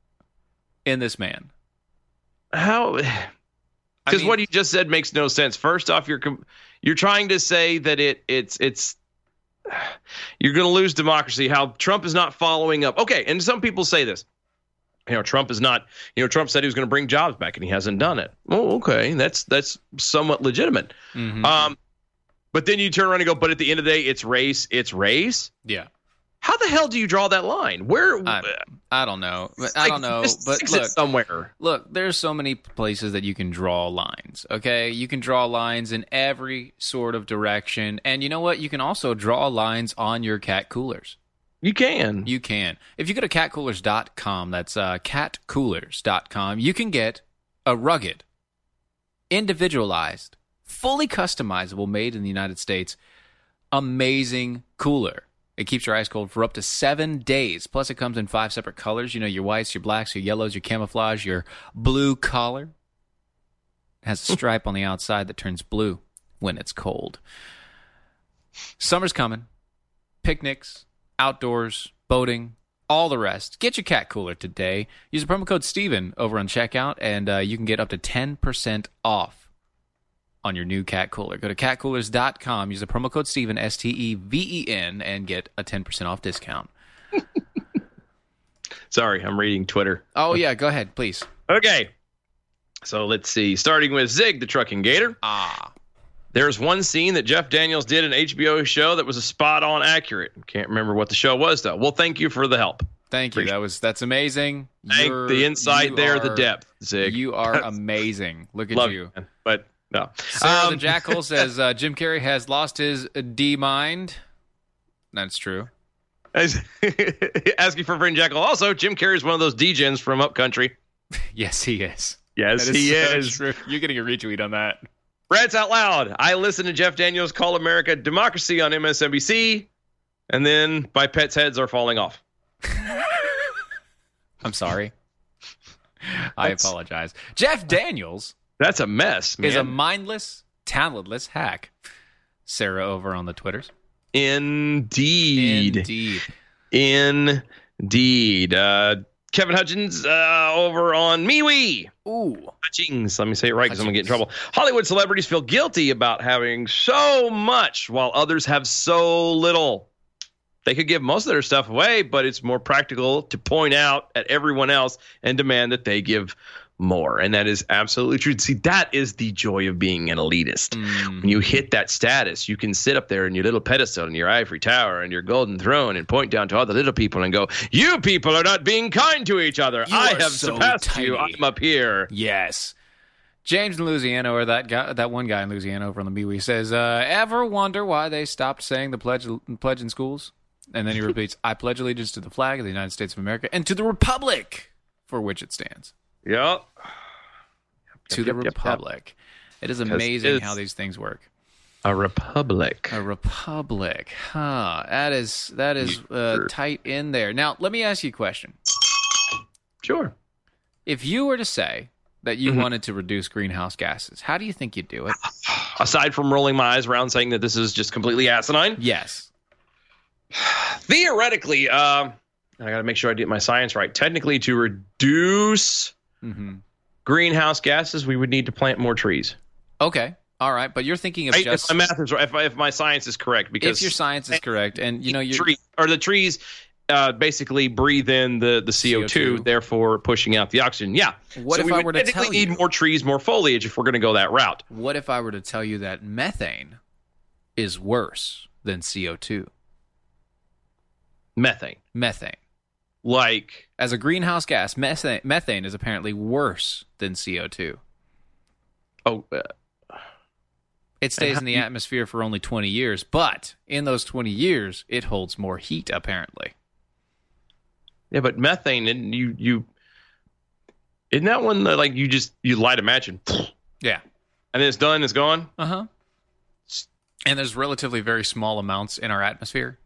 in this man. How? [sighs] Because mean- what you just said makes no sense. First off, you're com- you're trying to say that it it's it's [sighs] you're going to lose democracy. How Trump is not following up. Okay, and some people say this. You know, Trump is not. You know, Trump said he was going to bring jobs back, and he hasn't done it. Oh, okay, that's that's somewhat legitimate. Mhm. Um, but then you turn around and go, but at the end of the day, it's race. It's race. yeah. How the hell do you draw that line? Where? I, I don't know. But I don't know. But look, somewhere. look, there's so many places that you can draw lines. Okay, you can draw lines in every sort of direction, and you know what? You can also draw lines on your cat coolers. You can. You can. If you go to catcoolers.com, that's uh, catcoolers.com, you can get a rugged, individualized, fully customizable, made in the United States, amazing cooler. It keeps your ice cold for up to seven days. Plus, it comes in five separate colors. You know, your whites, your blacks, your yellows, your camouflage, your blue collar. It has a [laughs] stripe on the outside that turns blue when it's cold. Summer's coming. Picnics, outdoors, boating, all the rest. Get your cat cooler today. Use the promo code Steven over on checkout, and uh, you can get up to 10% off on your new cat cooler. Go to catcoolers.com, use the promo code Steven, S T E V E N, and get a 10% off discount. [laughs] Sorry, I'm reading Twitter. Oh, yeah, go ahead, please. Okay. So let's see. Starting with Zig, the trucking gator. Ah. There's one scene that Jeff Daniels did in an HBO show that was a spot on accurate. Can't remember what the show was though. Well, thank you for the help. Thank you. That was that's amazing. Thank You're- the insight there, the depth, Zig. You are [laughs] amazing. Look at Love you. man. But no. Sarah the Um, Jackal [laughs] says uh, Jim Carrey has lost his D mind. That's true. [laughs] Asking for friend Jackal. Also, Jim Carrey is one of those DJs from Upcountry. [laughs] Yes, he is. Yes, That he so is. True. You're getting a retweet on that. Rats out loud. I listen to Jeff Daniels call America democracy on MSNBC, and then my pets' heads are falling off. I'm sorry. I apologize. Jeff Daniels That's a mess, man. is a mindless, talentless hack. Sarah over on the Twitters. Indeed. Indeed. Indeed. Uh, Kevin Hutchins uh, over on MeWe. Ooh. Hutchings. Let me say it right because I'm going to get in trouble. Hollywood celebrities feel guilty about having so much while others have so little. They could give most of their stuff away, but it's more practical to point out at everyone else and demand that they give more. And that is absolutely true. See, that is the joy of being an elitist. When you hit that status, you can sit up there in your little pedestal in your ivory tower and your golden throne and point down to all the little people and go, You people are not being kind to each other. You I have so surpassed you. I'm up here. Yes. James in Louisiana, or that guy, that one guy in Louisiana over on the MeWe says, uh, "Ever wonder why they stopped saying the pledge pledge in schools?" And then he [laughs] repeats, "I pledge allegiance to the flag of the United States of America and to the republic for which it stands." Yep. To Yep, the yep, yep, yep. republic. It is 'Cause amazing how these things work. A republic. A republic, huh? That is that is uh, tight in there. Now, let me ask you a question. Sure. If you were to say that you Mhm. wanted to reduce greenhouse gases, how do you think you'd do it? [sighs] Aside from rolling my eyes around saying that this is just completely asinine, Yes. [sighs] theoretically, um, I got to make sure I get my science right. Technically, to reduce Mm-hmm. greenhouse gases, we would need to plant more trees. Okay. All right, but you're thinking of Right? just if my math is right, if, if my science is correct, because if your science is correct, and you know you're tree or the trees uh, basically breathe in the the CO two, CO2. therefore pushing out the oxygen. Yeah. What so if we I were to tell need you- more trees, more foliage if we're going to go that route? What if I were to tell you that methane is worse than CO2? Methane, Methane. Like As a greenhouse gas, methane, methane is apparently worse than CO2. oh, uh, It stays in the you- atmosphere for only 20 years, but in those 20 years, it holds more heat, apparently. yeah, but methane and you you isn't that one that like you just you light a match and [sniffs] Yeah. and then it's done, it's gone. Uh huh. And there's relatively very small amounts in our atmosphere.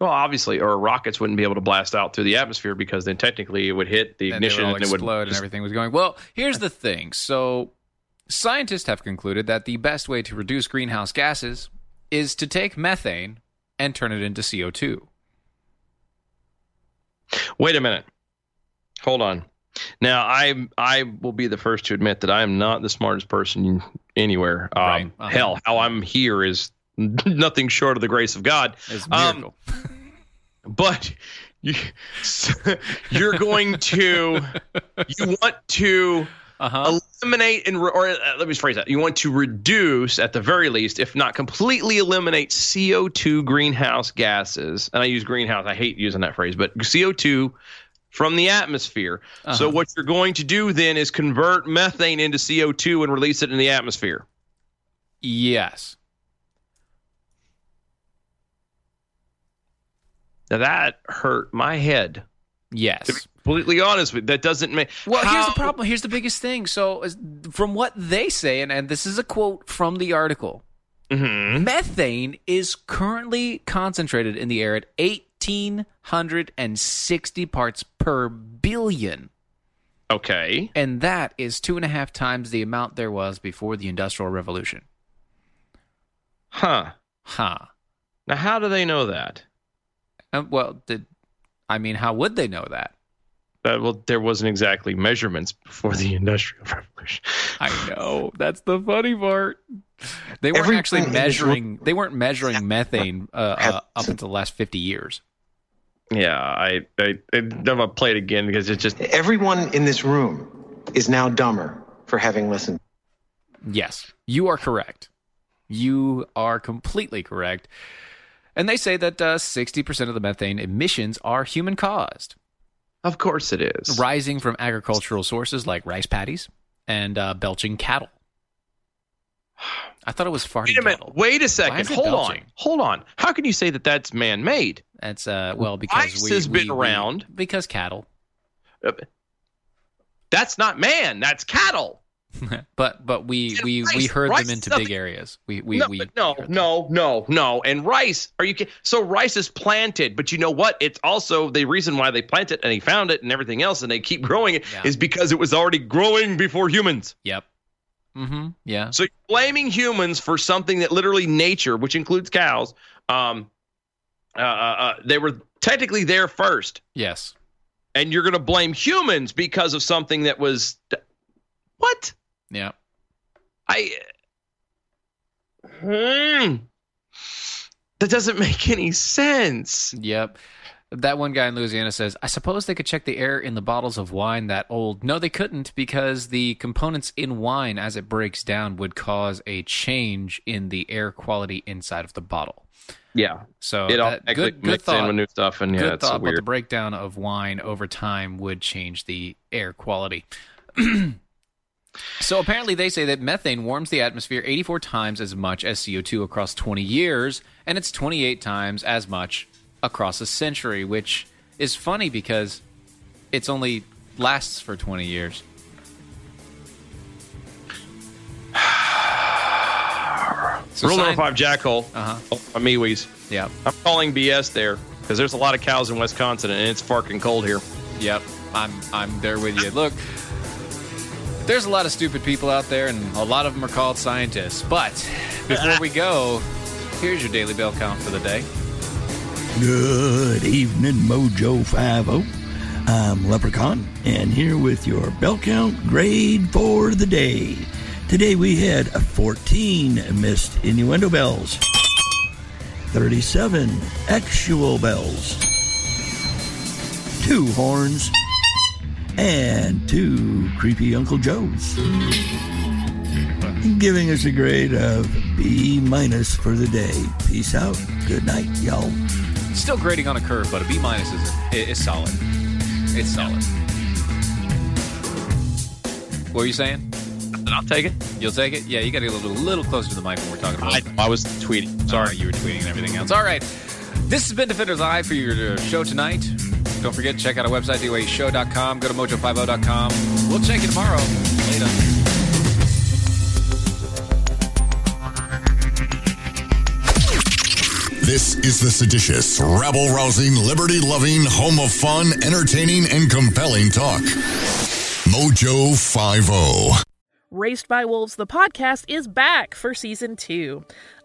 Well, obviously, or rockets wouldn't be able to blast out through the atmosphere because then technically it would hit the and ignition would and it would explode and just- everything was going. Well, here's the thing. So, scientists have concluded that the best way to reduce greenhouse gases is to take methane and turn it into CO2. Wait a minute. Hold on. Now, I I will be the first to admit that I am not the smartest person anywhere. Um, Right. Uh-huh. Hell, how I'm here is [laughs] nothing short of the grace of God. It's Um, miracle. [laughs] But you, [laughs] you're going to you want to uh-huh. eliminate and re- or uh, let me phrase that. You want to reduce at the very least, if not completely eliminate CO2 greenhouse gases. And I use greenhouse. I hate using that phrase, but CO2 from the atmosphere. So Uh-huh. what you're going to do then is convert methane into CO2 and release it in the atmosphere. Yes. Now that hurt my head. Yes. completely honest with that doesn't make. Well, here's the problem. Here's the biggest thing. So, from what they say, and, and this is a quote from the article, Mhm. methane is currently concentrated in the air at 1,860 parts per billion. Okay. And that is two and a half times the amount there was before the Industrial Revolution. Huh. Huh. Now, how do they know that? Uh, well, did I mean, how would they know that? Uh, well, there wasn't exactly measurements before the [laughs] Industrial Revolution. I know. That's the funny part. They weren't Everything actually measuring. They weren't measuring methane uh, uh, up until the last fifty years. Yeah, I, I, I'm gonna play it again because it's just Everyone in this room is now dumber for having listened. Yes, you are correct. You are completely correct. And they say that uh, sixty percent of the methane emissions are human caused, Of course it is. rising from agricultural sources like rice paddies and uh, belching cattle. I thought it was farting Wait a minute. cattle. Wait a second. Hold belching? on. Hold on. How can you say that that's man-made? That's uh well because Rice we, has we- been we- around. because cattle. Uh, That's not man. That's cattle. [laughs] but but we we we Rice- herd Rice them into is big areas. We we no, we no, no, no, no. And rice, are you kidding? So rice is planted, but you know what? It's also the reason why they plant it and they found it and everything else and they keep [laughs] growing it is Yeah. because it was already growing before humans. Yep. Mm-hmm. Yeah. So you're blaming humans for something that literally nature, which includes cows, um, uh, uh, uh, they were technically there first, Yes. and you're going to blame humans because of something that was what? Yeah. I. Hmm. That doesn't make any sense. Yep. That one guy in Louisiana says, I suppose they could check the air in the bottles of wine that old. No, they couldn't because the components in wine, as it breaks down, would cause a change in the air quality inside of the bottle. Yeah. So it all that- good, good mixed in thought. with new stuff, and yeah, good it's thought, but the weird. breakdown of wine over time would change the air quality. [clears throat] so apparently, they say that methane warms the atmosphere 84 times as much as CO2 across 20 years, and it's 28 times as much across a century, which is funny because it's only lasts for 20 years. [sighs] So Rule number five, Jackal. Uh-huh. Oh, Miwis. Yeah. I'm calling BS there because there's a lot of cows in Wisconsin and it's fucking cold here. Yep, I'm I'm there with you. Look, there's a lot of stupid people out there, and a lot of them are called scientists. But before we go, here's your daily bell count for the day. Good evening, Mojo 50. I'm Leprechaun, and here with your bell count grade for the day. Today we had 14 missed innuendo bells, 37 actual bells, two horns, and two creepy Uncle Joes. Giving us a grade of B minus for the day. Peace out. Good night, y'all. Still grading on a curve, but a B minus is is solid. It's solid. What are you saying? I'll take it. You'll take it? Yeah, you got to get a little, little closer to the mic when we're talking about. I, I was tweeting. Sorry, you were tweeting and everything else. All right. This has been Defenders Live for your uh, show tonight. Don't forget to check out our website, DOAShow.com. Go to mojo50.com. We'll check you tomorrow. Later. This is the seditious, rabble rousing, liberty loving, home of fun, entertaining, and compelling talk. Mojo oh. 50. Raised by Wolves, the podcast, is back for season two.